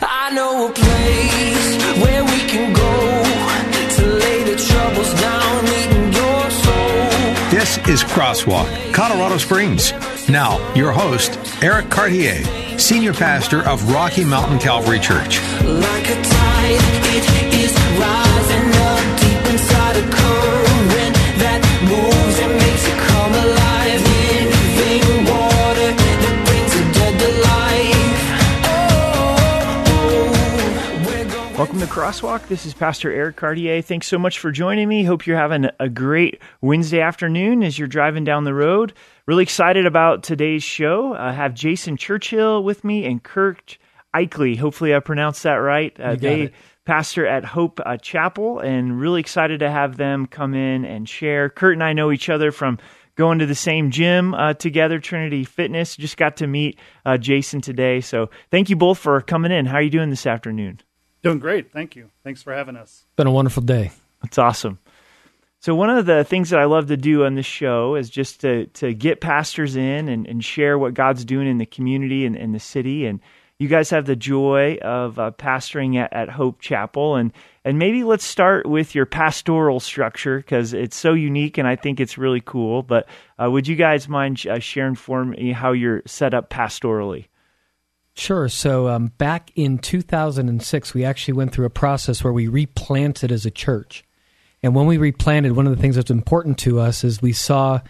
I know a place where we can go to lay the troubles down, meeting your soul. This is Crosswalk, Colorado Springs. Now, your host, Eric Cartier, Senior Pastor of Rocky Mountain Calvary Church. Like Welcome to Crosswalk. This is Pastor Eric Cartier. Thanks so much for joining me. Hope you're having a great Wednesday afternoon as you're driving down the road. Really excited about today's show. I have Jason Churchill with me and Kurt Aichele. Hopefully, I pronounced that right. Uh, they it. pastor at Hope uh, Chapel, and really excited to have them come in and share. Kurt and I know each other from going to the same gym uh, together, Trinity Fitness. Just got to meet uh, Jason today. So, thank you both for coming in. How are you doing this afternoon? Doing great. Thank you. Thanks for having us. Been a wonderful day. That's awesome. So one of the things that I love to do on this show is just to to get pastors in and, and share what God's doing in the community and in the city. And you guys have the joy of uh, pastoring at, at Hope Chapel, and and maybe let's start with your pastoral structure because it's so unique and I think it's really cool. But uh, would you guys mind uh, sharing for me how you're set up pastorally? Sure. So um, back in 2006, we actually went through a process where we replanted as a church. And when we replanted, one of the things that's important to us is we saw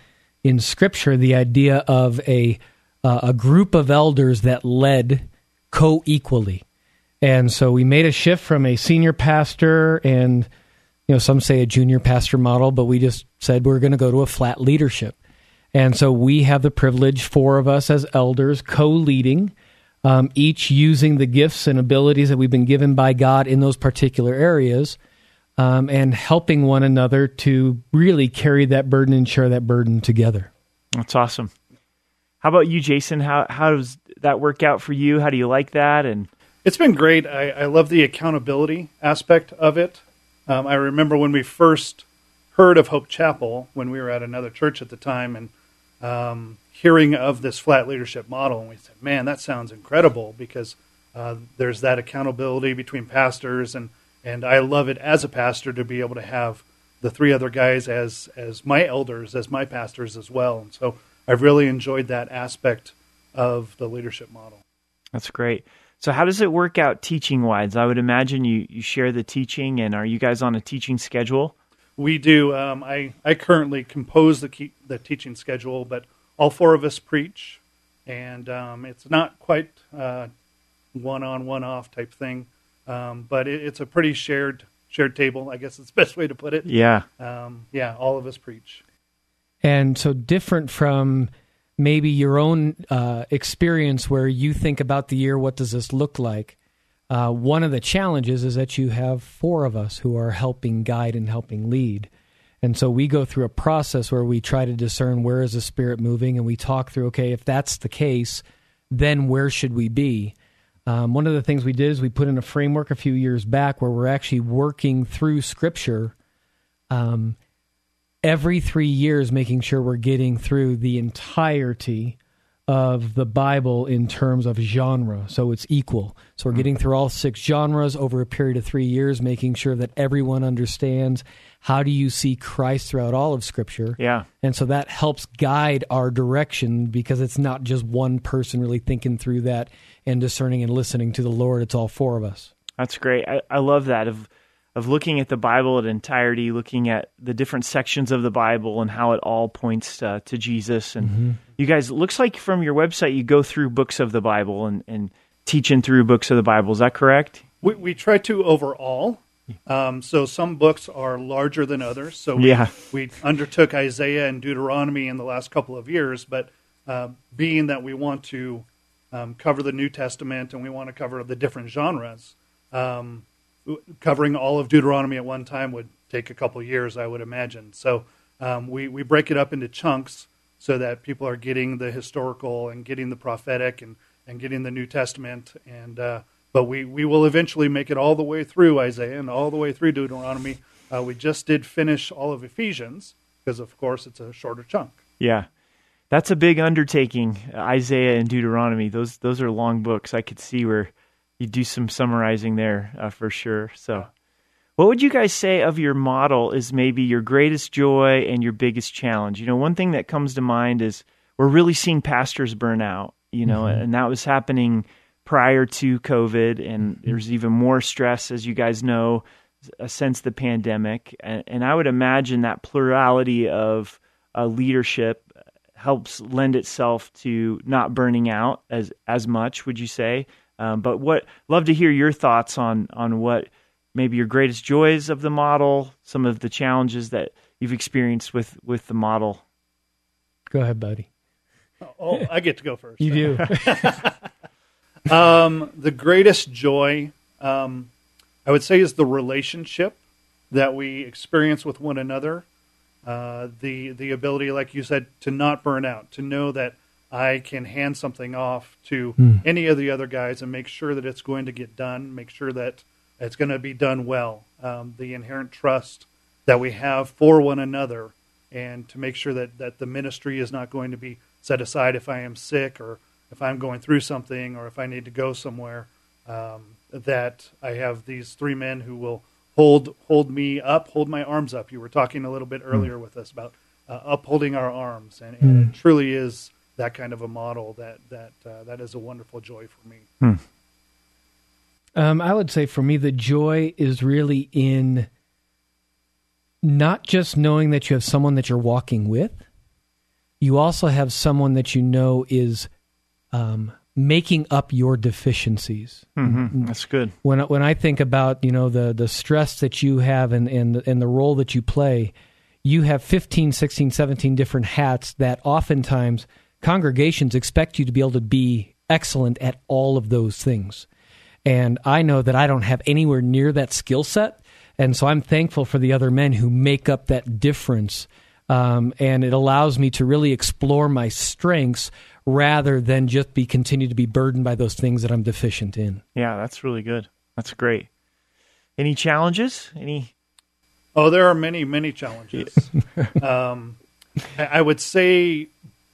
in Scripture the idea of a uh, a group of elders that led co-equally. And so we made a shift from a senior pastor and you know some say a junior pastor model, but we just said we're going to go to a flat leadership. And so we have the privilege, four of us as elders, co-leading um, each using the gifts and abilities that we've been given by God in those particular areas, um, and helping one another to really carry that burden and share that burden together. That's awesome. How about you, Jason? How how does that work out for you? How do you like that? And It's been great. I, I love the accountability aspect of it. Um, I remember when we first heard of Hope Chapel when we were at another church at the time and um, hearing of this flat leadership model, and we said, "Man, that sounds incredible!" Because uh, there's that accountability between pastors, and and I love it as a pastor to be able to have the three other guys as as my elders, as my pastors as well. And so I've really enjoyed that aspect of the leadership model. That's great. So how does it work out teaching wise? I would imagine you, you share the teaching and are you guys on a teaching schedule? We do. Um, I I currently compose the key, the teaching schedule, but all four of us preach, and um, it's not quite uh, one on one off type thing, um, but it, it's a pretty shared shared table. I guess it's the best way to put it. Yeah. Um, yeah. All of us preach. And so different from maybe your own uh, experience where you think about the year, what does this look like? Uh, one of the challenges is that you have four of us who are helping guide and helping lead. And so we go through a process where we try to discern where is the spirit moving and we talk through, okay, if that's the case, then where should we be? Um, one of the things we did is we put in a framework a few years back where we're actually working through scripture um, every three years, making sure we're getting through the entirety of the Bible in terms of genre. So it's equal. So we're getting mm. through all six genres over a period of three years, making sure that everyone understands how do you see Christ throughout all of Scripture. Yeah. And so that helps guide our direction because it's not just one person really thinking through that and discerning and listening to the Lord. It's all four of us. That's great. I, I love that of of looking at the Bible in entirety, looking at the different sections of the Bible and how it all points uh, to Jesus. And Mm-hmm. you guys, it looks like from your website you go through books of the Bible and, and teaching through books of the Bible. Is that correct? We, we try to overall. Um, so some books are larger than others. So we, Yeah. we undertook Isaiah and Deuteronomy in the last couple of years, but uh, being that we want to um, cover the New Testament and we want to cover the different genres, um, covering all of Deuteronomy at one time would take a couple years, I would imagine. So um, we, we break it up into chunks so that people are getting the historical and getting the prophetic and, and getting the New Testament. And uh, but we, we will eventually make it all the way through Isaiah and all the way through Deuteronomy. Uh, we just did finish all of Ephesians because, of course, it's a shorter chunk. Yeah. That's a big undertaking, Isaiah and Deuteronomy. Those those are long books. I could see where you do some summarizing there uh, for sure. So, what would you guys say of your model is maybe your greatest joy and your biggest challenge? You know, one thing that comes to mind is we're really seeing pastors burn out. You know, mm-hmm. and that was happening prior to COVID, and mm-hmm. there's even more stress, as you guys know, since the pandemic. And, and I would imagine that plurality of uh, leadership helps lend itself to not burning out as as much. Would you say? Um, but what love to hear your thoughts on on what maybe your greatest joys of the model, some of the challenges that you've experienced with with the model. Go ahead, buddy. Oh, I get to go first. you do. um, the greatest joy, um, I would say, is the relationship that we experience with one another. Uh, the the ability, like you said, to not burn out, to know that I can hand something off to mm. any of the other guys and make sure that it's going to get done, make sure that it's going to be done well. Um, the inherent trust that we have for one another, and to make sure that, that the ministry is not going to be set aside if I am sick or if I'm going through something or if I need to go somewhere. Um, that I have these three men who will hold hold me up, hold my arms up. You were talking a little bit hmm. earlier with us about uh, upholding our arms, and, and mm. it truly is that kind of a model that that uh, that is a wonderful joy for me. Hmm. Um, I would say for me, the joy is really in not just knowing that you have someone that you're walking with. You also have someone that you know is um, making up your deficiencies. Mm-hmm. That's good. When when I think about you know the the stress that you have and and and the role that you play, you have 15, 16, 17 different hats that oftentimes congregations expect you to be able to be excellent at all of those things. And I know that I don't have anywhere near that skill set. And so I'm thankful for the other men who make up that difference. Um, and it allows me to really explore my strengths rather than just be continue to be burdened by those things that I'm deficient in. Yeah, that's really good. That's great. Any challenges? Any? Oh, there are many, many challenges. um, I would say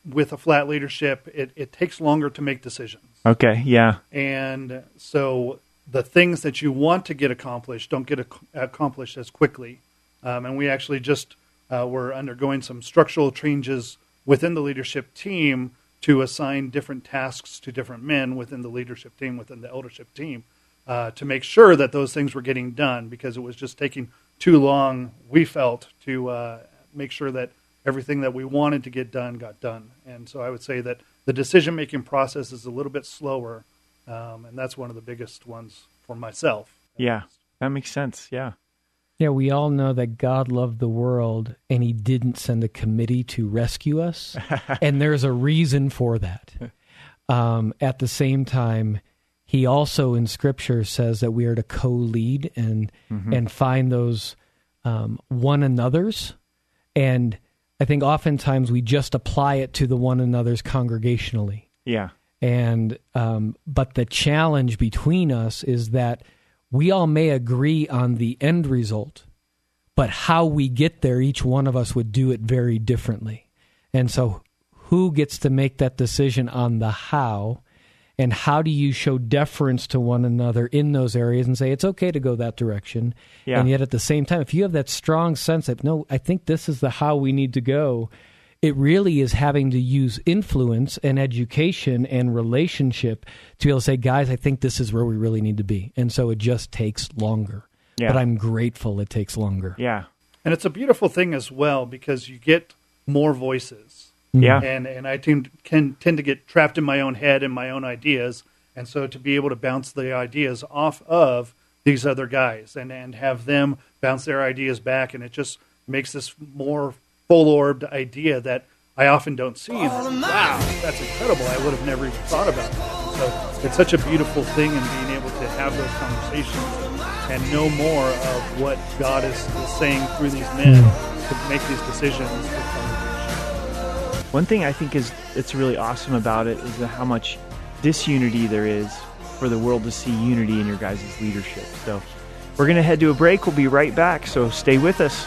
with a flat leadership, it, it takes longer to make decisions. Okay, yeah. And so the things that you want to get accomplished don't get ac- accomplished as quickly. Um, and we actually just uh, were undergoing some structural changes within the leadership team to assign different tasks to different men within the leadership team, within the eldership team, uh, to make sure that those things were getting done because it was just taking too long, we felt, to uh, make sure that everything that we wanted to get done got done. And so I would say that the decision making process is a little bit slower, um, and that's one of the biggest ones for myself. Yeah, that makes sense. Yeah. Yeah, we all know that God loved the world and he didn't send a committee to rescue us. and there's a reason for that. Um, at the same time, he also in scripture says that we are to co lead and, mm-hmm. and find those um, one another's. And I think oftentimes we just apply it to the one another's congregationally. Yeah. And um, but the challenge between us is that we all may agree on the end result, but how we get there, each one of us would do it very differently. And so, who gets to make that decision on the how? And how do you show deference to one another in those areas and say it's okay to go that direction. Yeah. and yet at the same time if you have that strong sense that no i think this is the how we need to go it really is having to use influence and education and relationship to be able to say guys i think this is where we really need to be. And so it just takes longer. Yeah. but i'm grateful it takes longer. Yeah. And it's a beautiful thing as well because you get more voices yeah. And and I tend, can tend to get trapped in my own head and my own ideas, and so to be able to bounce the ideas off of these other guys and and have them bounce their ideas back, and it just makes this more full orbed idea that I often don't see. Wow, that's incredible! I would have never even thought about that. So it's such a beautiful thing in being able to have those conversations and know more of what God is, is saying through these men to make these decisions. For congregation. One thing I think is it's really awesome about it is how much disunity there is for the world to see unity in your guys' leadership. So we're going to head to a break. We'll be right back. So stay with us.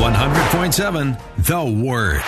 100.7 The Word.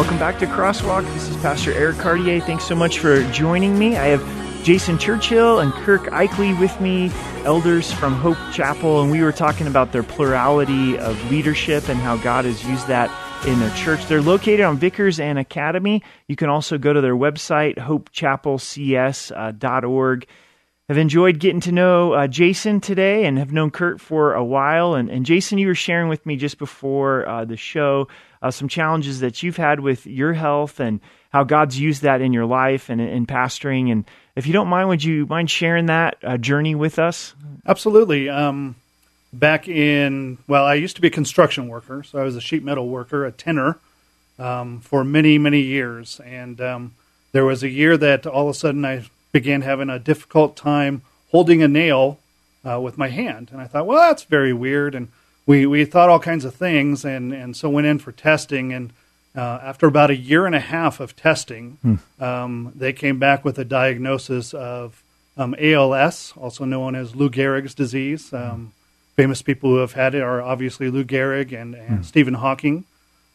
Welcome back to Crosswalk. This is Pastor Eric Cartier. Thanks so much for joining me. I have Jason Churchill and Kurt Aichele with me, elders from Hope Chapel, and we were talking about their plurality of leadership and how God has used that in their church. They're located on Vickers and Academy. You can also go to their website, hopechapelcs.org. Have enjoyed getting to know uh, Jason today and have known Kurt for a while. And, and Jason, you were sharing with me just before uh, the show uh, some challenges that you've had with your health and how God's used that in your life and in pastoring. And if you don't mind, would you mind sharing that uh, journey with us? Absolutely. Um, back in, well, I used to be a construction worker, so I was a sheet metal worker, a tinner, um, for many, many years. And um, there was a year that all of a sudden I began having a difficult time holding a nail uh, with my hand. And I thought, well, that's very weird. And we, we thought all kinds of things, and, and so went in for testing. And uh, after about a year and a half of testing, um, they came back with a diagnosis of um, ALS, also known as Lou Gehrig's disease. Um, famous people who have had it are obviously Lou Gehrig and, and Stephen Hawking.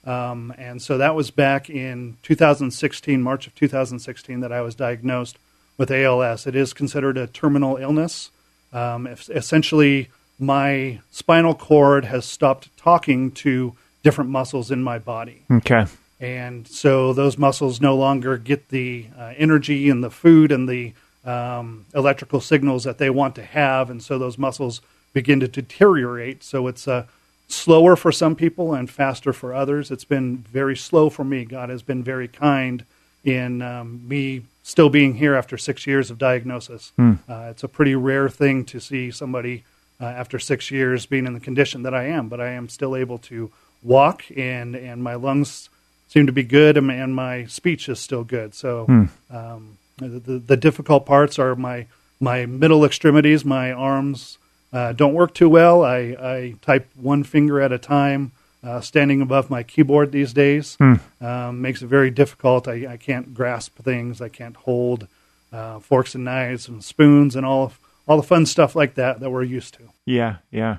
Um, and so that was back in 2016, March of 2016, that I was diagnosed with ALS. It is considered a terminal illness. Um, essentially, my spinal cord has stopped talking to different muscles in my body. Okay. And so those muscles no longer get the uh, energy and the food and the um, electrical signals that they want to have. And so those muscles begin to deteriorate. So it's uh, slower for some people and faster for others. It's been very slow for me. God has been very kind in um, me still being here after six years of diagnosis. Uh, it's a pretty rare thing to see somebody uh, after six years being in the condition that I am, but I am still able to walk and, and my lungs seem to be good and, and my speech is still good. So um, the, the, difficult parts are my, my middle extremities, my arms uh, don't work too well. I, I type one finger at a time, uh, standing above my keyboard these days. Um, makes it very difficult. I, I can't grasp things. I can't hold uh, forks and knives and spoons and all all the fun stuff like that that we're used to. Yeah, yeah.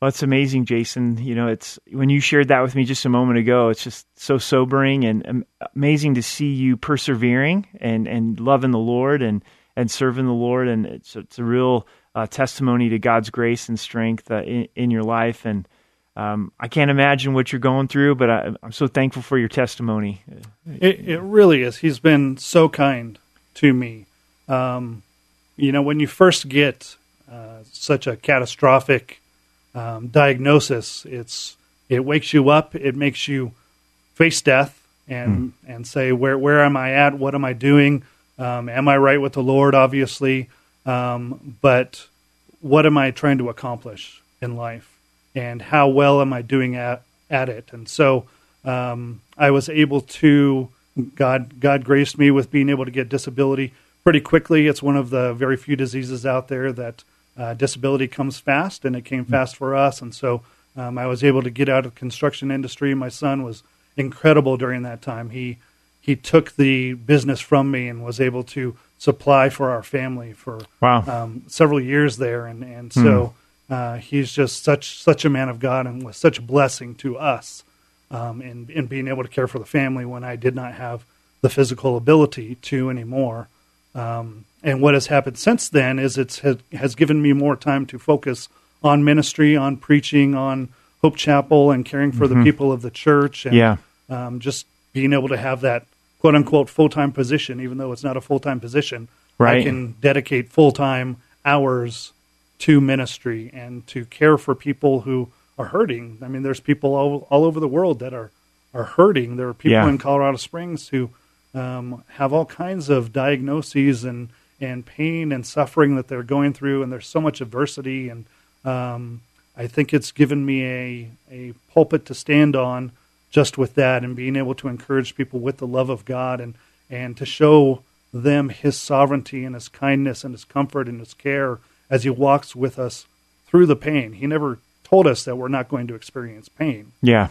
Well, it's amazing, Jason. You know, it's when you shared that with me just a moment ago. It's just so sobering and amazing to see you persevering and and loving the Lord and and serving the Lord. And it's it's a real uh, testimony to God's grace and strength uh, in, in your life. And um, I can't imagine what you're going through, but I, I'm so thankful for your testimony. It, it really is. He's been so kind to me. Um, you know, when you first get uh, such a catastrophic um, diagnosis, it's it wakes you up. It makes you face death and and say where where am I at? What am I doing? Um, am I right with the Lord? Obviously, um, but what am I trying to accomplish in life, and how well am I doing at at it? And so um, I was able to God God graced me with being able to get disability pretty quickly. It's one of the very few diseases out there that uh, disability comes fast, and it came fast for us. And so um, I was able to get out of the construction industry. My son was incredible during that time. He he took the business from me and was able to supply for our family for Wow. um, several years there, and and so uh, he's just such such a man of God and was such a blessing to us um, in in being able to care for the family when I did not have the physical ability to anymore. Um, and what has happened since then is it's has, has given me more time to focus on ministry, on preaching, on Hope Chapel, and caring for the people of the church. And, Yeah. um, just being able to have that quote unquote full time position, even though it's not a full time position. Right. I can dedicate full time hours to ministry and to care for people who are hurting. I mean, there's people all, all over the world that are are hurting. There are people Yeah. in Colorado Springs who um, have all kinds of diagnoses and and pain and suffering that they're going through, and there's so much adversity. And um, I think it's given me a a pulpit to stand on just with that, and being able to encourage people with the love of God and and to show them His sovereignty and His kindness and His comfort and His care as He walks with us through the pain. He never told us that we're not going to experience pain Yeah.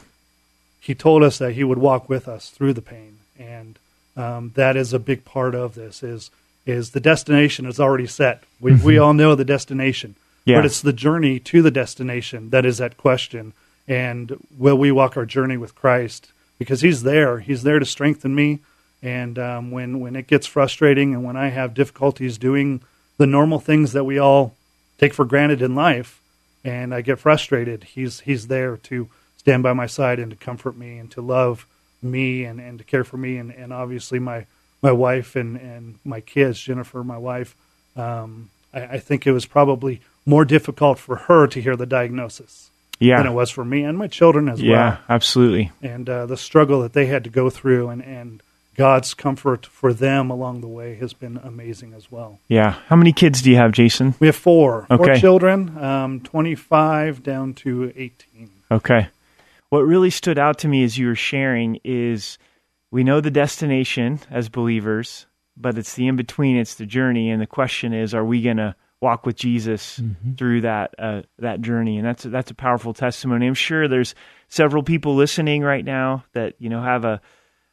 he told us that he would walk with us through the pain, and um, that is a big part of this. Is is the destination is already set. We we all know the destination, Yeah. but it's the journey to the destination that is at question. And will we walk our journey with Christ? Because He's there. He's there to strengthen me. And um, when when it gets frustrating, and when I have difficulties doing the normal things that we all take for granted in life, and I get frustrated, He's He's there to stand by my side and to comfort me and to love me and, and to care for me and, and obviously my my wife and, and my kids, Jennifer, my wife. Um, I, I think it was probably more difficult for her to hear the diagnosis Yeah. than it was for me and my children as yeah, well. Yeah, absolutely. And uh, the struggle that they had to go through and, and God's comfort for them along the way has been amazing as well. Yeah. How many kids do you have, Jason? We have four, four children, um, 25 down to 18. Okay. What really stood out to me as you were sharing is we know the destination as believers, but it's the in between, it's the journey, and the question is, are we going to walk with Jesus through that uh, that journey? And that's that's a powerful testimony. I'm sure there's several people listening right now that you know have a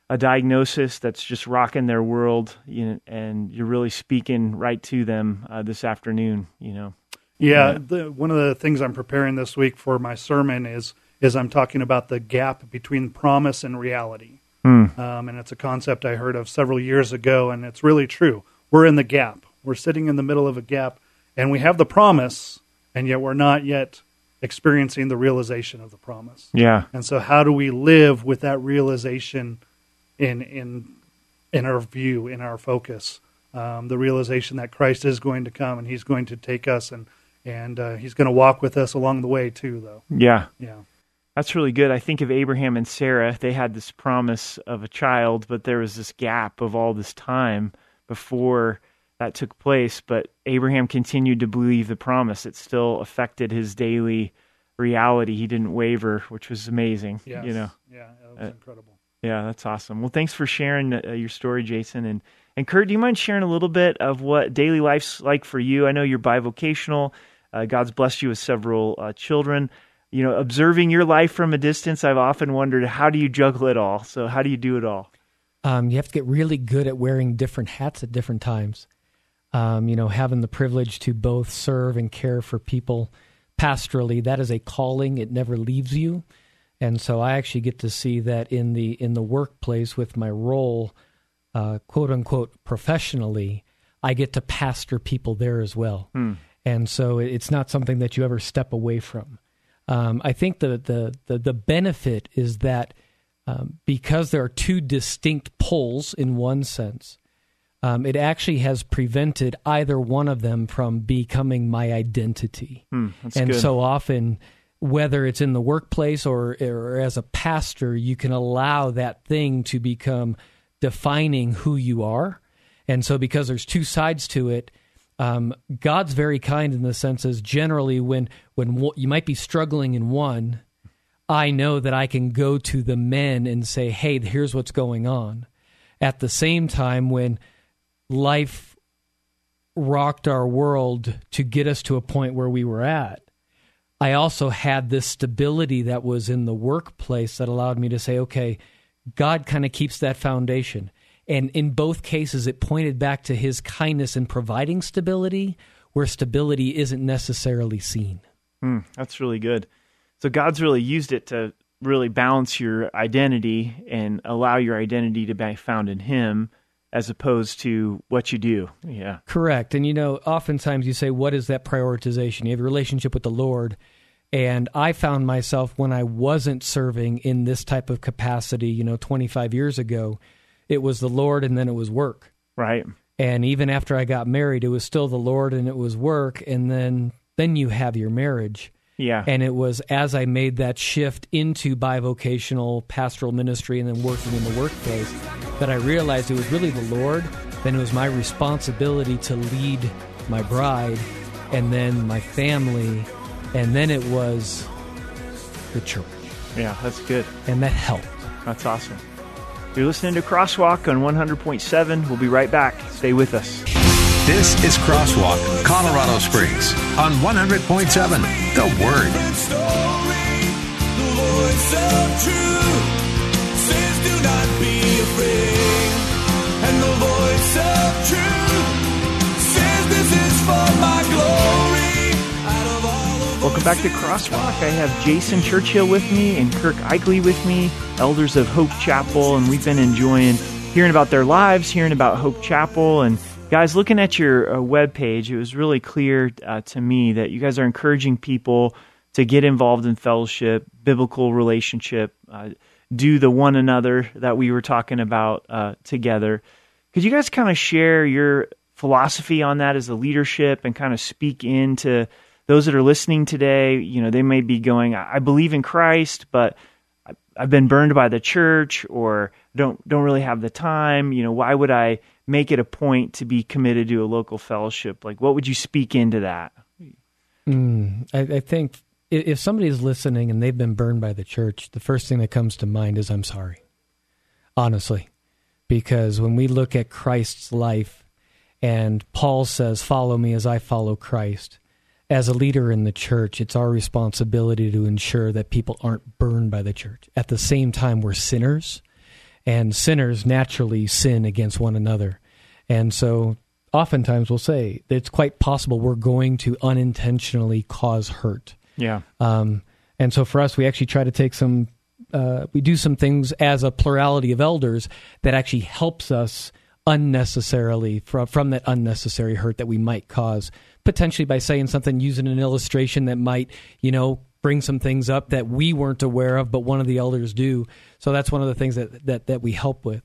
a diagnosis that's just rocking their world, you know, and you're really speaking right to them uh, this afternoon. You know. Yeah, the, one of the things I'm preparing this week for my sermon is is I'm talking about the gap between promise and reality, um, and it's a concept I heard of several years ago, and it's really true. We're in the gap. We're sitting in the middle of a gap, and we have the promise, and yet we're not yet experiencing the realization of the promise. Yeah. And so, how do we live with that realization in in in our view, in our focus? Um, the realization that Christ is going to come and He's going to take us and and uh, He's going to walk with us along the way too. Though, Yeah. yeah, That's really good. I think of Abraham and Sarah. They had this promise of a child, but there was this gap of all this time before that took place. But Abraham continued to believe the promise. It still affected his daily reality. He didn't waver, which was amazing. yes. You know, yeah, that was Uh, incredible. yeah, that's awesome. Well, thanks for sharing uh, your story, Jason. And and Kurt, do you mind sharing a little bit of what daily life's like for you? I know you're bivocational. Uh, God's blessed you with several uh, children. You know, observing your life from a distance, I've often wondered how do you juggle it all? So how do you do it all? Um, you have to get really good at wearing different hats at different times. Um, you know, having the privilege to both serve and care for people pastorally, that is a calling. It never leaves you. And so I actually get to see that in the in the workplace with my role, uh, quote unquote, professionally, I get to pastor people there as well. And so it's not something that you ever step away from. Um, I think the, the the the benefit is that um, because there are two distinct poles in one sense, um, it actually has prevented either one of them from becoming my identity. Hmm, and good. so often, whether it's in the workplace or, or as a pastor, you can allow that thing to become defining who you are. And so, because there's two sides to it, um, God's very kind in the sense as generally when when wo- you might be struggling in one, I know that I can go to the men and say, "Hey, here's what's going on." At the same time, when life rocked our world to get us to a point where we were at, I also had this stability that was in the workplace that allowed me to say, "Okay, God kind of keeps that foundation." And in both cases, it pointed back to His kindness in providing stability, where stability isn't necessarily seen. Hmm, that's really good. So God's really used it to really balance your identity and allow your identity to be found in Him as opposed to what you do. Yeah. Correct. And you know, oftentimes you say, what is that prioritization? You have a relationship with the Lord. And I found myself when I wasn't serving in this type of capacity, you know, 25 years ago, it was the Lord and then it was work. Right. And even after I got married, it was still the Lord and it was work. And then, then you have your marriage. Yeah. And it was as I made that shift into bivocational pastoral ministry and then working in the workplace that I realized it was really the Lord, then it was my responsibility to lead my bride and then my family, and then it was the church. Yeah, that's good. And that helped. That's awesome. You're listening to Crosswalk on 100.7. We'll be right back. Stay with us. This is Crosswalk, Colorado Springs on 100.7. The Word. Welcome back to Crosswalk. I have Jason Churchill with me and Kurt Aichele with me, elders of Hope Chapel, and we've been enjoying hearing about their lives, hearing about Hope Chapel, and guys, looking at your uh, web page, it was really clear uh, to me that you guys are encouraging people to get involved in fellowship, biblical relationship, uh, do the one another that we were talking about uh, together. Could you guys kind of share your philosophy on that as a leadership and kind of speak into those that are listening today? You know, they may be going, I believe in Christ, but I've been burned by the church or don't don't really have the time. You know, why would I make it a point to be committed to a local fellowship? Like, what would you speak into that? Mm, I, I think if somebody is listening and they've been burned by the church, the first thing that comes to mind is I'm sorry. Honestly. Because when we look at Christ's life and Paul says, Follow me as I follow Christ, as a leader in the church, it's our responsibility to ensure that people aren't burned by the church. At the same time, we're sinners, and sinners naturally sin against one another. And so oftentimes we'll say that it's quite possible we're going to unintentionally cause hurt. Yeah. Um, and so for us, we actually try to take some, uh, we do some things as a plurality of elders that actually helps us unnecessarily from from that unnecessary hurt that we might cause potentially by saying something using an illustration that might you know bring some things up that we weren't aware of but one of the elders do. So that's one of the things that that, that we help with.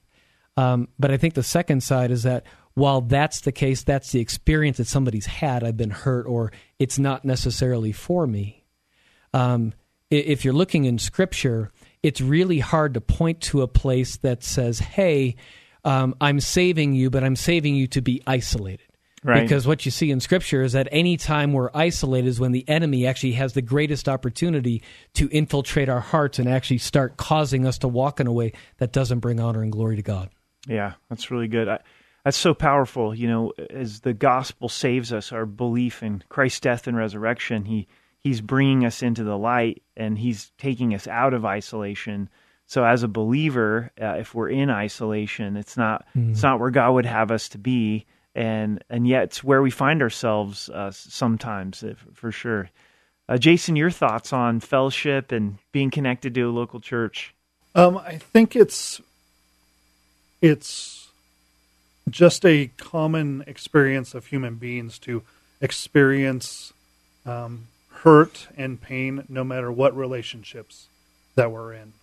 Um, but i think the second side is that while that's the case that's the experience that somebody's had i've been hurt or it's not necessarily for me. Um, if you're looking in scripture it's really hard to point to a place that says hey um, I'm saving you, but I'm saving you to be isolated. Right. Because what you see in Scripture is that any time we're isolated is when the enemy actually has the greatest opportunity to infiltrate our hearts and actually start causing us to walk in a way that doesn't bring honor and glory to God. Yeah, that's really good. I, that's so powerful. You know, as the gospel saves us, our belief in Christ's death and resurrection, he he's bringing us into the light and he's taking us out of isolation so as a believer, uh, if we're in isolation, it's not mm. it's not where God would have us to be, and and yet it's where we find ourselves uh, sometimes, if, for sure. Uh, Jason, your thoughts on fellowship and being connected to a local church? Um, I think it's it's just a common experience of human beings to experience um, hurt and pain, no matter what relationships that we're in.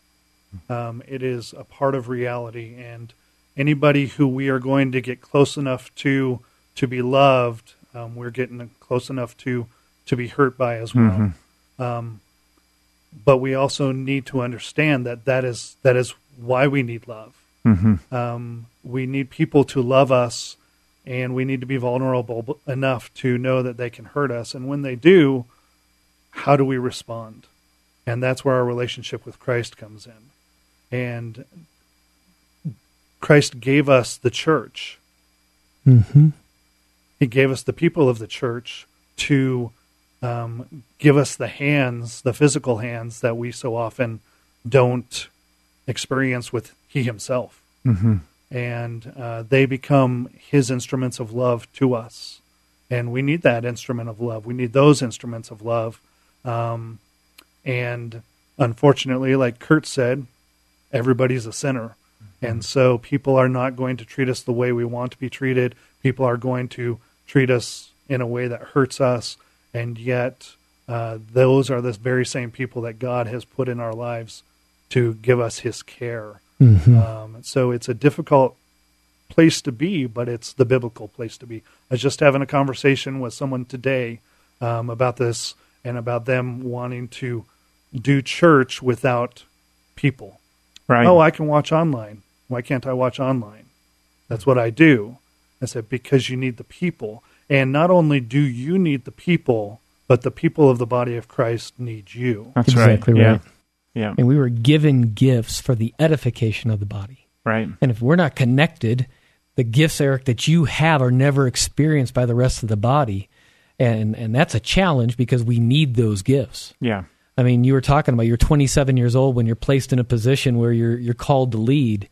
Um, it is a part of reality, and anybody who we are going to get close enough to to be loved, um, we're getting close enough to to be hurt by as well. Mm-hmm. Um, but we also need to understand that that is that is why we need love. Mm-hmm. Um, we need people to love us, and we need to be vulnerable enough to know that they can hurt us. And when they do, how do we respond? And that's where our relationship with Christ comes in. And Christ gave us the church. Mm-hmm. He gave us the people of the church to um, give us the hands, the physical hands that we so often don't experience with He Himself. Mm-hmm. And uh, they become His instruments of love to us. And we need that instrument of love. We need those instruments of love. Um, and unfortunately, like Kurt said, everybody's a sinner. And so people are not going to treat us the way we want to be treated. People are going to treat us in a way that hurts us. And yet, uh, those are the very same people that God has put in our lives to give us his care. Mm-hmm. Um, so it's a difficult place to be, but it's the biblical place to be. I was just having a conversation with someone today um, about this, and about them wanting to do church without people. Right. Oh, I can watch online. Why can't I watch online? That's what I do. I said, because you need the people. And not only do you need the people, but the people of the body of Christ need you. That's Exactly right. right. Yeah. Yeah. And we were given gifts for the edification of the body. Right. And if we're not connected, the gifts, Eric, that you have are never experienced by the rest of the body. And and that's a challenge because we need those gifts. Yeah. I mean, you were talking about you're 27 years old when you're placed in a position where you're you're called to lead.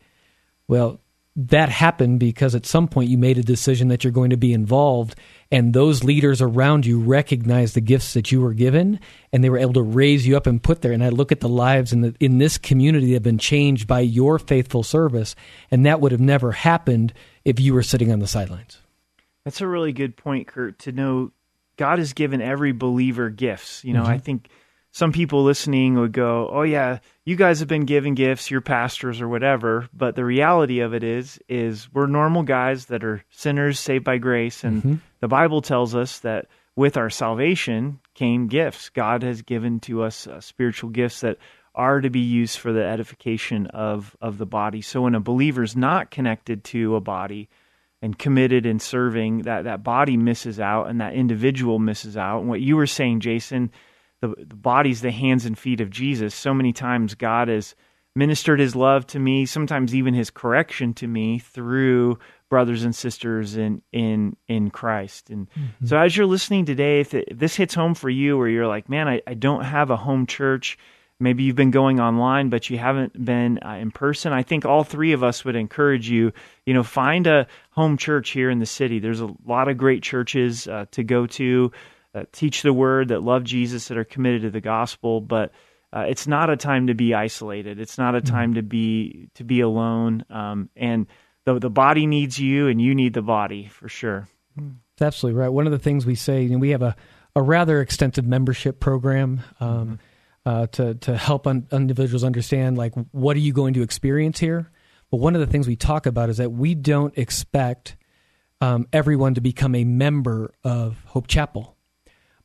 Well, that happened because at some point you made a decision that you're going to be involved and those leaders around you recognized the gifts that you were given and they were able to raise you up and put there and I look at the lives in the in this community that have been changed by your faithful service and that would have never happened if you were sitting on the sidelines. That's a really good point, Kurt, to know God has given every believer gifts. You know, mm-hmm. I think some people listening would go, "Oh yeah, you guys have been given gifts, you're pastors or whatever." But the reality of it is is we're normal guys that are sinners saved by grace and the Bible tells us that with our salvation came gifts. God has given to us uh, spiritual gifts that are to be used for the edification of of the body. So when a believer's not connected to a body, and committed in serving that that body misses out and that individual misses out and what you were saying jason the, the body's the hands and feet of jesus. So many times god has ministered his love to me sometimes even his correction to me through brothers and sisters in in in christ. And so as you're listening today if, it, if this hits home for you where you're like man I, I don't have a home church. Maybe you've been going online but you haven't been uh, in person. I think all three of us would encourage you you know find a home church here in the city. There's a lot of great churches uh, to go to that teach the word that love jesus that are committed to the gospel but uh, it's not a time to be isolated. It's not a time to be to be alone. Um, and the, the body needs you and you need the body for sure. That's absolutely right. One of the things we say, you know, we have a, a rather extensive membership program um, uh, to to help un- individuals understand like what are you going to experience here. But one of the things we talk about is that we don't expect um, everyone to become a member of Hope Chapel,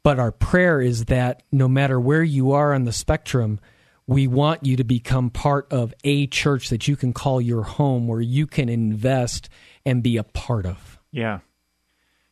but our prayer is that no matter where you are on the spectrum. We want you to become part of a church that you can call your home, where you can invest and be a part of. Yeah.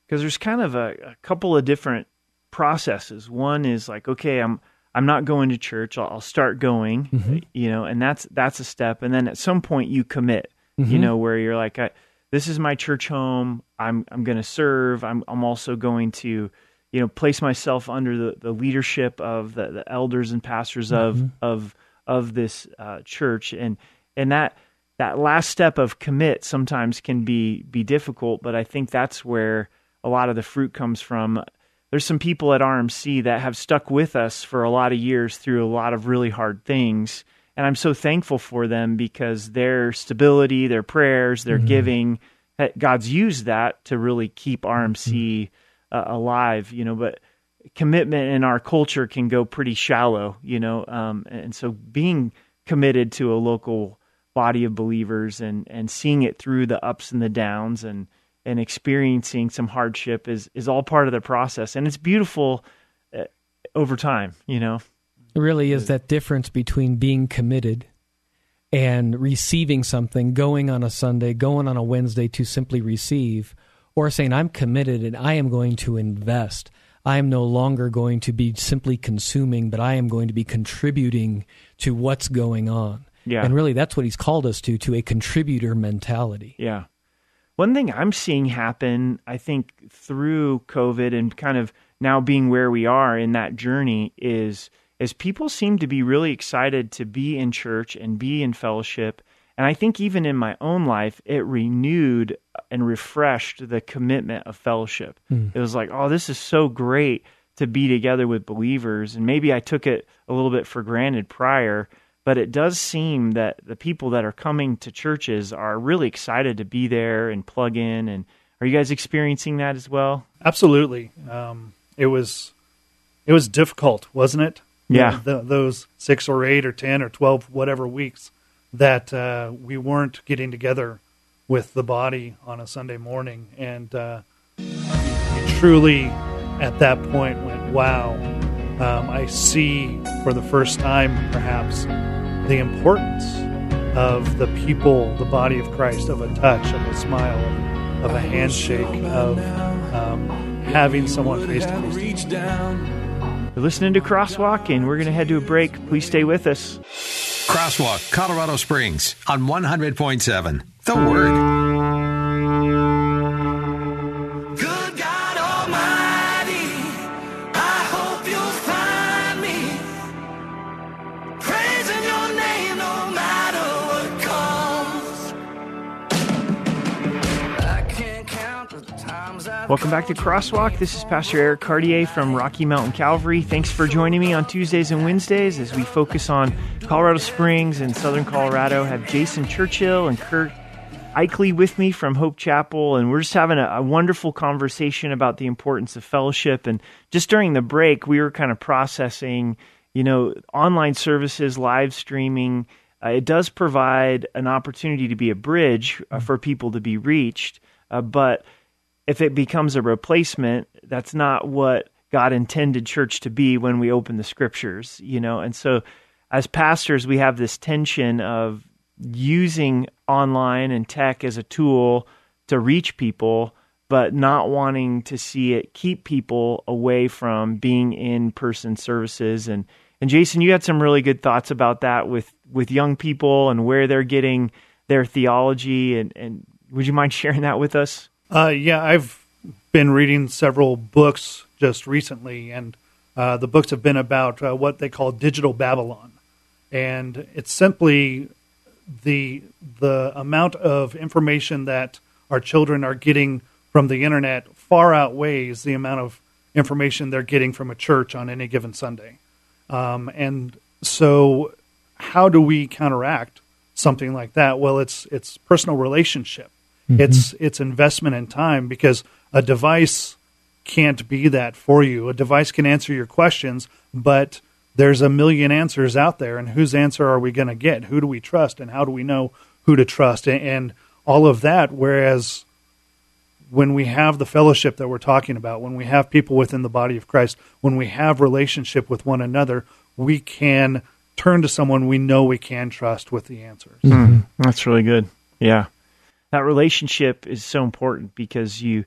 Because there's kind of a, a couple of different processes. One is like, okay, I'm I'm not going to church. I'll, I'll start going, mm-hmm. you know, and that's that's a step. And then at some point you commit, you mm-hmm. know, where you're like, I, this is my church home. I'm I'm going to serve. I'm I'm also going to, you know, place myself under the, the leadership of the, the elders and pastors of mm-hmm. of of this uh, church, and and that that last step of commit sometimes can be be difficult. But I think that's where a lot of the fruit comes from. There's some people at RMC that have stuck with us for a lot of years through a lot of really hard things. And I'm so thankful for them because their stability, their prayers, their mm-hmm. giving, God's used that to really keep RMC mm-hmm. Uh, alive, you know, but commitment in our culture can go pretty shallow, you know. Um, and so being committed to a local body of believers and, and seeing it through the ups and the downs and, and experiencing some hardship is, is all part of the process. And it's beautiful uh, over time, you know. It really is that difference between being committed and receiving something, going on a Sunday, going on a Wednesday to simply receive, or saying, I'm committed and I am going to invest. I am no longer going to be simply consuming, but I am going to be contributing to what's going on. Yeah. And really, that's what he's called us to, to a contributor mentality. Yeah. One thing I'm seeing happen, I think, through COVID and kind of now being where we are in that journey is as people seem to be really excited to be in church and be in fellowship. And I think even in my own life, it renewed and refreshed the commitment of fellowship. It was like, oh, this is so great to be together with believers. And maybe I took it a little bit for granted prior, but it does seem that the people that are coming to churches are really excited to be there and plug in. And are you guys experiencing that as well? Absolutely. Um, it was it was difficult, wasn't it? Yeah. The, those six or eight or ten or twelve whatever weeks that uh, we weren't getting together with the body on a Sunday morning, and uh, truly at that point went, "Wow, um, I see for the first time, perhaps, the importance of the people, the body of Christ, of a touch, of a smile, of, of a handshake, of um, having someone face to face. You're listening to Crosswalk, and we're going to head to a break. Please stay with us. Crosswalk, Colorado Springs on 100.7. The Word. Welcome back to Crosswalk. This is Pastor Eric Cartier from Rocky Mountain Calvary. Thanks for joining me on Tuesdays and Wednesdays as we focus on Colorado Springs and Southern Colorado. Have Jason Churchill and Kurt Aichele with me from Hope Chapel, and we're just having a, a wonderful conversation about the importance of fellowship. And just during the break, we were kind of processing, you know, online services, live streaming. Uh, it does provide an opportunity to be a bridge uh, for people to be reached, uh, but if it becomes a replacement, that's not what God intended church to be when we open the scriptures, you know. And so as pastors, we have this tension of using online and tech as a tool to reach people, but not wanting to see it keep people away from being in person services. And and Jason, you had some really good thoughts about that with with young people and where they're getting their theology. And and would you mind sharing that with us? Uh, yeah, I've been reading several books just recently, and uh, the books have been about uh, what they call digital Babylon, and it's simply the the amount of information that our children are getting from the internet far outweighs the amount of information they're getting from a church on any given Sunday, um, and so how do we counteract something like that? Well, it's it's personal relationship. Mm-hmm. It's it's investment in time because a device can't be that for you. A device can answer your questions, but there's a million answers out there, and whose answer are we going to get? Who do we trust, and how do we know who to trust, and, and all of that? Whereas when we have the fellowship that we're talking about, when we have people within the body of Christ, when we have relationship with one another, we can turn to someone we know we can trust with the answers. Mm-hmm. That's really good. Yeah. That relationship is so important because you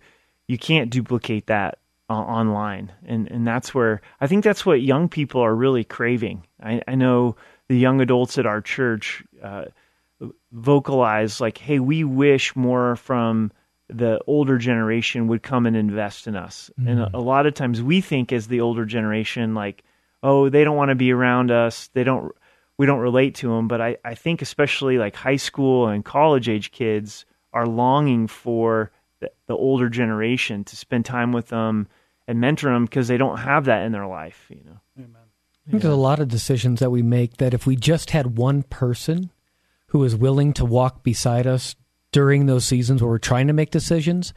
you can't duplicate that uh, online. And and that's where I think that's what young people are really craving. I, I know the young adults at our church uh, vocalize like, "Hey, we wish more from the older generation would come and invest in us." And a, a lot of times we think as the older generation like, "Oh, they don't want to be around us. They don't we don't relate to them." But I I think especially like high school and college age kids are longing for the, the older generation to spend time with them and mentor them because they don't have that in their life, you know. I think there's a lot of decisions that we make that if we just had one person who is willing to walk beside us during those seasons where we're trying to make decisions,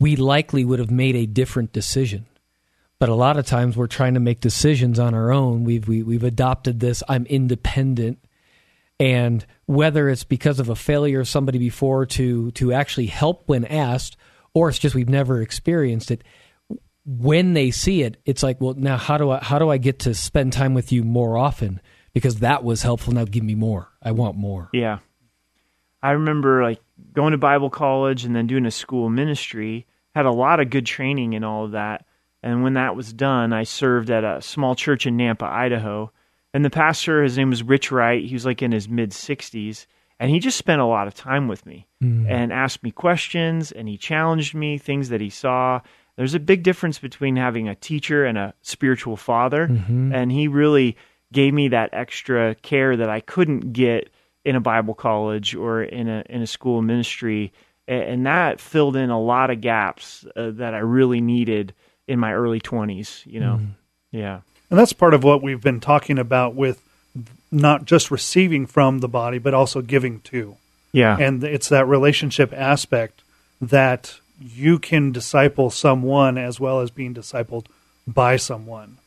we likely would have made a different decision. But a lot of times we're trying to make decisions on our own. We've we, we've adopted this I'm independent and whether it's because of a failure of somebody before to to actually help when asked or it's just we've never experienced it when they see it it's like well now how do i how do i get to spend time with you more often because that was helpful now give me more i want more Yeah. I remember like going to Bible college and then doing a school ministry, had a lot of good training and all of that. And when that was done, I served at a small church in Nampa, Idaho. And the pastor, his name was Rich Wright. He was like in his mid 60s. And he just spent a lot of time with me mm. and asked me questions and he challenged me, things that he saw. There's a big difference between having a teacher and a spiritual father. Mm-hmm. And he really gave me that extra care that I couldn't get in a Bible college or in a in a school of ministry, and that filled in a lot of gaps uh, that I really needed in my early twenties. You know, mm. yeah, And that's part of what we've been talking about with not just receiving from the body, but also giving to. yeah, And it's that relationship aspect that you can disciple someone as well as being discipled by someone.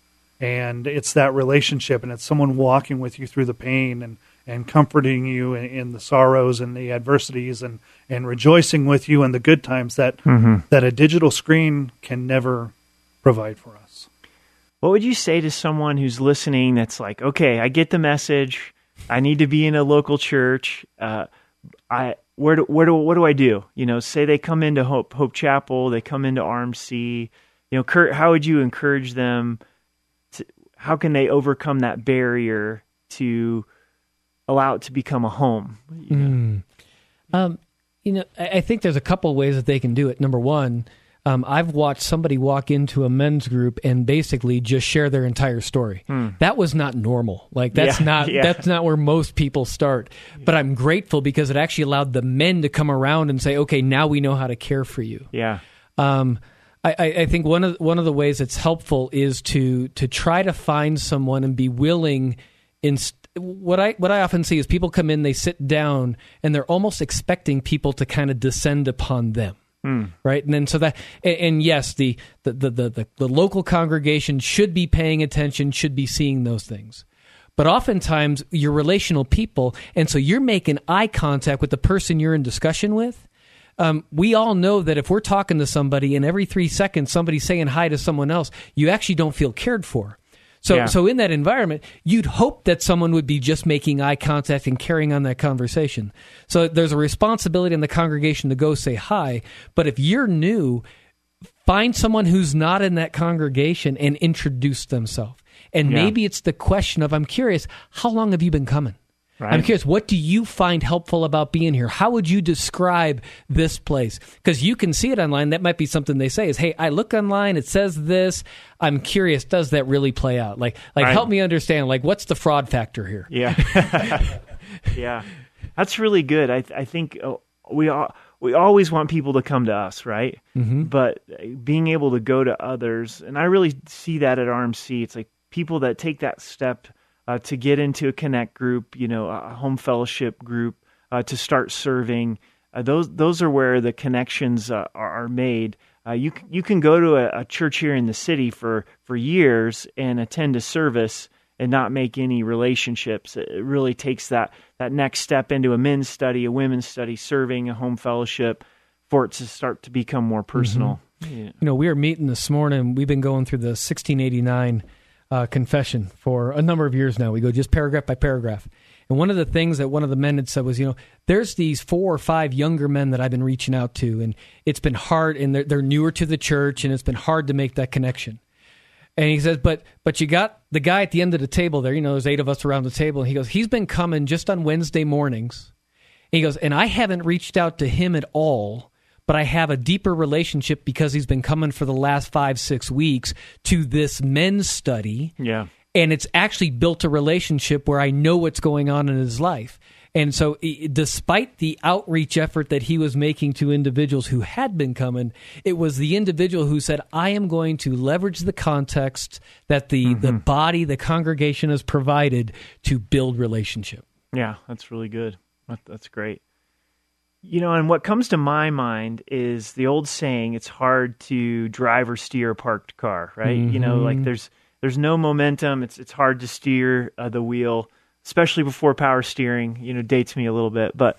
And it's that relationship, and it's someone walking with you through the pain and, and comforting you in, in the sorrows and the adversities and, and rejoicing with you in the good times that, mm-hmm. that a digital screen can never provide for us. What would you say to someone who's listening that's like, okay, I get the message. I need to be in a local church. Uh, I where do, where do what do I do? You know, say they come into Hope Hope Chapel, they come into RMC. You know, Kurt, how would you encourage them? To, how can they overcome that barrier to allow it to become a home? You know? Um, you know, I, I think there's a couple ways that they can do it. Number one, um, I've watched somebody walk into a men's group and basically just share their entire story. That was not normal. Like that's Hmm. Yeah, not yeah. that's not where most people start. But I'm grateful because it actually allowed the men to come around and say, "Okay, now we know how to care for you." Yeah. Um, I, I I think one of one of the ways it's helpful is to to try to find someone and be willing. In what I what I often see is people come in, they sit down, and they're almost expecting people to kind of descend upon them. Right, and then so that, and, and yes, the the, the the the the local congregation should be paying attention, should be seeing those things, but oftentimes you're relational people, and so you're making eye contact with the person you're in discussion with, um, we all know that if we're talking to somebody and every three seconds somebody's saying hi to someone else, you actually don't feel cared for. So, Yeah. so in that environment, you'd hope that someone would be just making eye contact and carrying on that conversation. So there's a responsibility in the congregation to go say hi. But if you're new, find someone who's not in that congregation and introduce themselves. And Yeah. maybe it's the question of, I'm curious, how long have you been coming? Right. I'm curious, what do you find helpful about being here? How would you describe this place? Because you can see it online. That might be something they say is, "Hey, I look online. It says this. I'm curious. Does that really play out? Like, like Right. help me understand. Like, what's the fraud factor here? Yeah, yeah, that's really good. I I think uh, we all we always want people to come to us, right? Mm-hmm. But uh, being able to go to others, and I really see that at RMC. It's like people that take that step uh, to get into a connect group, you know, a home fellowship group, uh, to start serving. Uh, those those are where the connections uh, are, are made. Uh, you you can go to a, a church here in the city for for years and attend a service and not make any relationships. It it really takes that that next step into a men's study, a women's study, serving, a home fellowship, for it to start to become more personal. Yeah. You know, we are meeting this morning. We've been going through the 1689 uh, confession for a number of years now. We go just paragraph by paragraph. And one of the things that one of the men had said was, you know, there's these four or five younger men that I've been reaching out to, and it's been hard, and they're, they're newer to the church, and it's been hard to make that connection. And he says, but but you got the guy at the end of the table there. You know, there's eight of us around the table, and he goes, he's been coming just on Wednesday mornings. And he goes, and I haven't reached out to him at all, but I have a deeper relationship because he's been coming for the last five six weeks to this men's study yeah. and it's actually built a relationship where I know what's going on in his life. And so, despite the outreach effort that he was making to individuals who had been coming, it was the individual who said, I am going to leverage the context that the, mm-hmm. the body, the congregation has provided to build relationship. Yeah, that's really good. That's great. You know, and what comes to my mind is the old saying, it's hard to drive or steer a parked car, right? You know, like there's there's no momentum. It's it's hard to steer uh, the wheel, especially before power steering, you know, dates me a little bit, but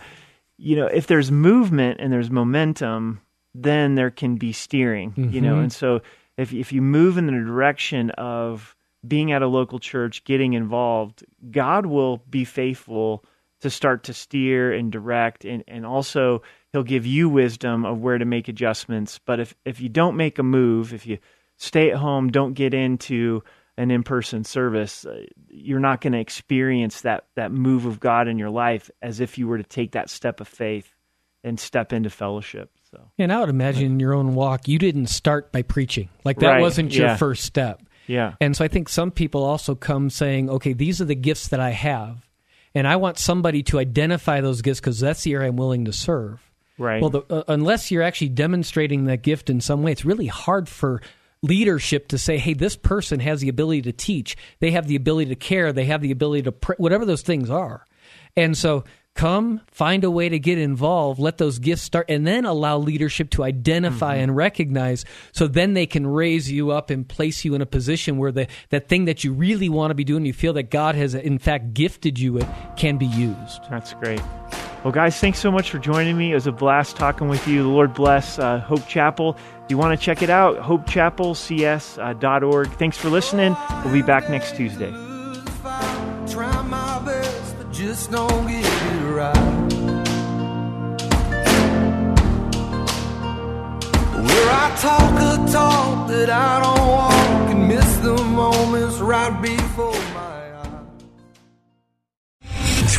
you know, if there's movement and there's momentum, then there can be steering, you know. And so if if you move in the direction of being at a local church, getting involved, God will be faithful to start to steer and direct and, and also he'll give you wisdom of where to make adjustments. But if, if you don't make a move, if you stay at home, don't get into an in-person service, uh, you're not going to experience that, that move of God in your life as if you were to take that step of faith and step into fellowship. So, And I would imagine in your own walk, you didn't start by preaching. Like that Right, wasn't your yeah. first step. yeah. And so I think some people also come saying, okay, these are the gifts that I have. And I want somebody to identify those gifts because that's the area I'm willing to serve. Right. Well, the, uh, unless you're actually demonstrating that gift in some way, it's really hard for leadership to say, hey, this person has the ability to teach. They have the ability to care. They have the ability to, pr- whatever those things are. And so come find a way to get involved, let those gifts start, and then allow leadership to identify and recognize so then they can raise you up and place you in a position where the, that thing that you really want to be doing, you feel that God has in fact gifted you with, can be used. That's great. Well, guys, thanks so much for joining me. It was a blast talking with you. The Lord bless uh, Hope Chapel. If you want to check it out, hopechapelcs.org. Thanks for listening. We'll be back next Tuesday. Just don't get it right. Where I talk a talk that I don't walk and miss the moments right before